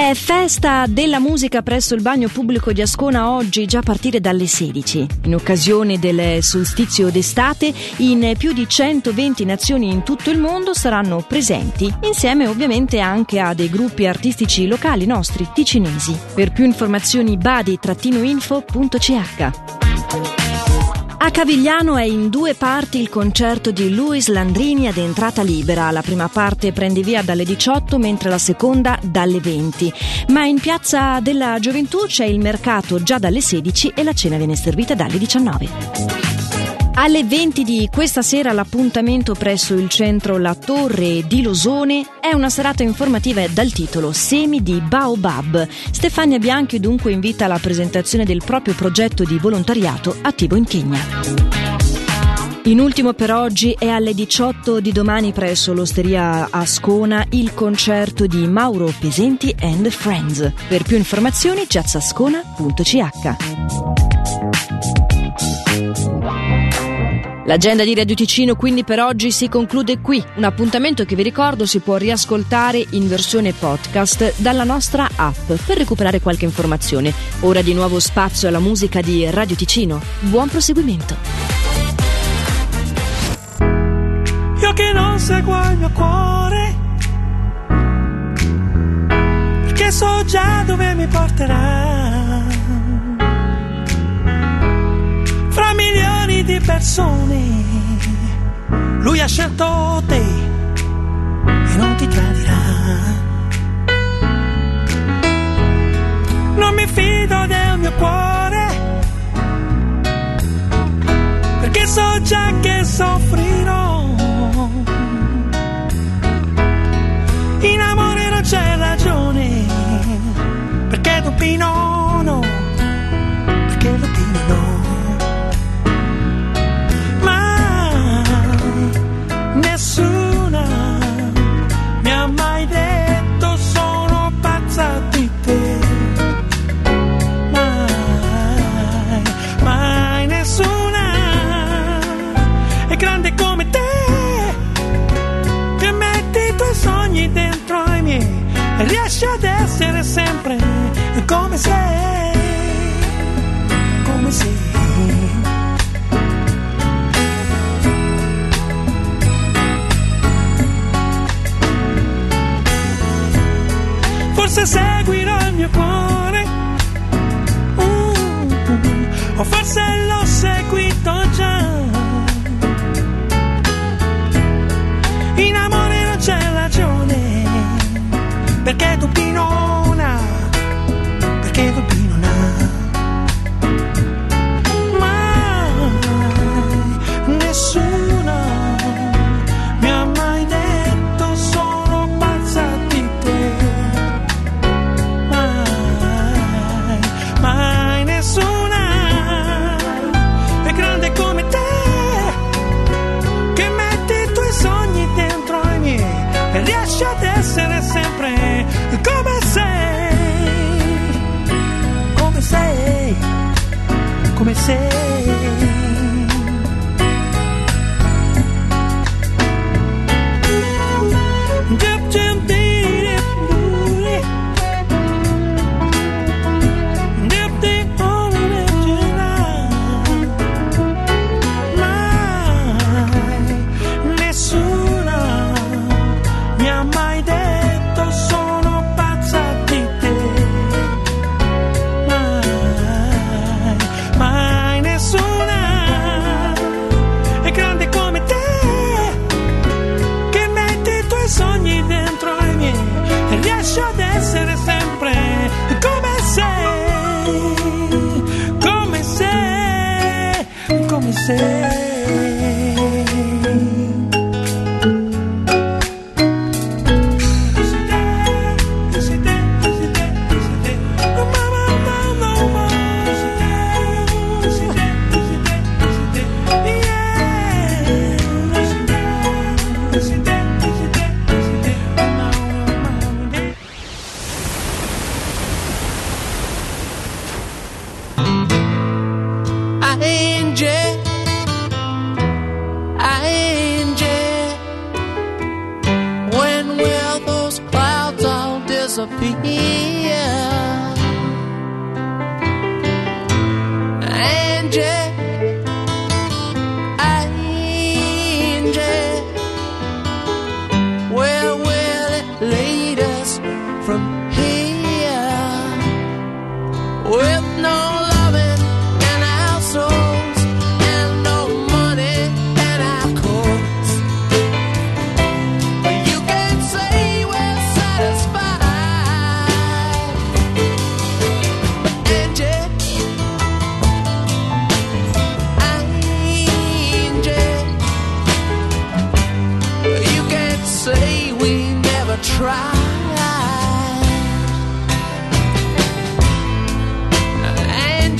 È festa della musica presso il bagno pubblico di Ascona oggi già a partire dalle 16. In occasione del solstizio d'estate, in più di 120 nazioni in tutto il mondo saranno presenti, insieme ovviamente anche a dei gruppi artistici locali nostri, ticinesi. Per più informazioni badi-info.ch. A Cavigliano è in due parti il concerto di Luis Landrini ad entrata libera. La prima parte prende via dalle 18 mentre la seconda dalle 20. Ma in Piazza della Gioventù c'è il mercato già dalle 16 e la cena viene servita dalle 19. Alle 20 di questa sera l'appuntamento presso il centro La Torre di Losone è una serata informativa dal titolo Semi di Baobab. Stefania Bianchi dunque invita alla presentazione del proprio progetto di volontariato attivo in Kenya. In ultimo per oggi è alle 18 di domani presso l'Osteria Ascona il concerto di Mauro Pesenti and Friends. Per più informazioni jazzascona.ch. L'agenda di Radio Ticino quindi per oggi si conclude qui, un appuntamento che vi ricordo si può riascoltare in versione podcast dalla nostra app per recuperare qualche informazione. Ora di nuovo spazio alla musica di Radio Ticino. Buon proseguimento. Io che non seguo il mio cuore, perché so già dove mi porterà. Di persone, lui ha scelto te e non ti tradirà. Non mi fido del mio cuore, perché so già che soffrirò. In amore non c'è ragione, perché tu pino say. comecei. sé.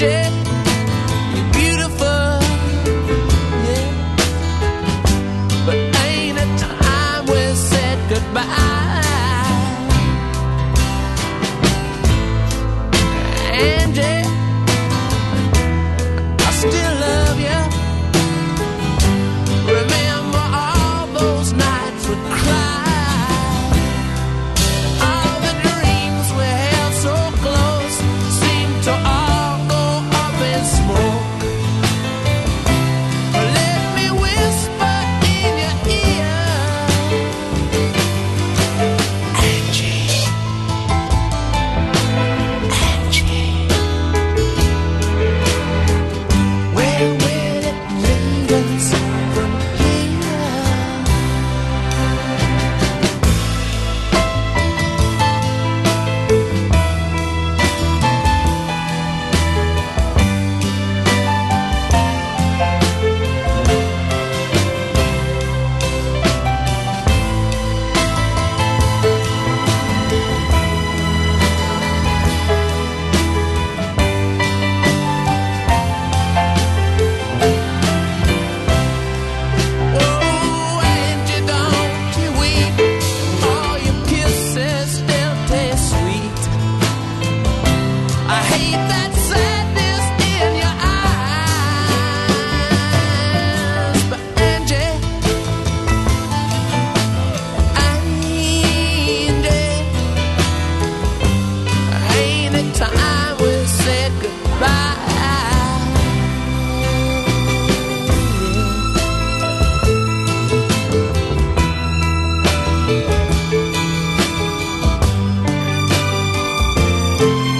You're beautiful. Yeah. But ain't it time we said goodbye? Angie.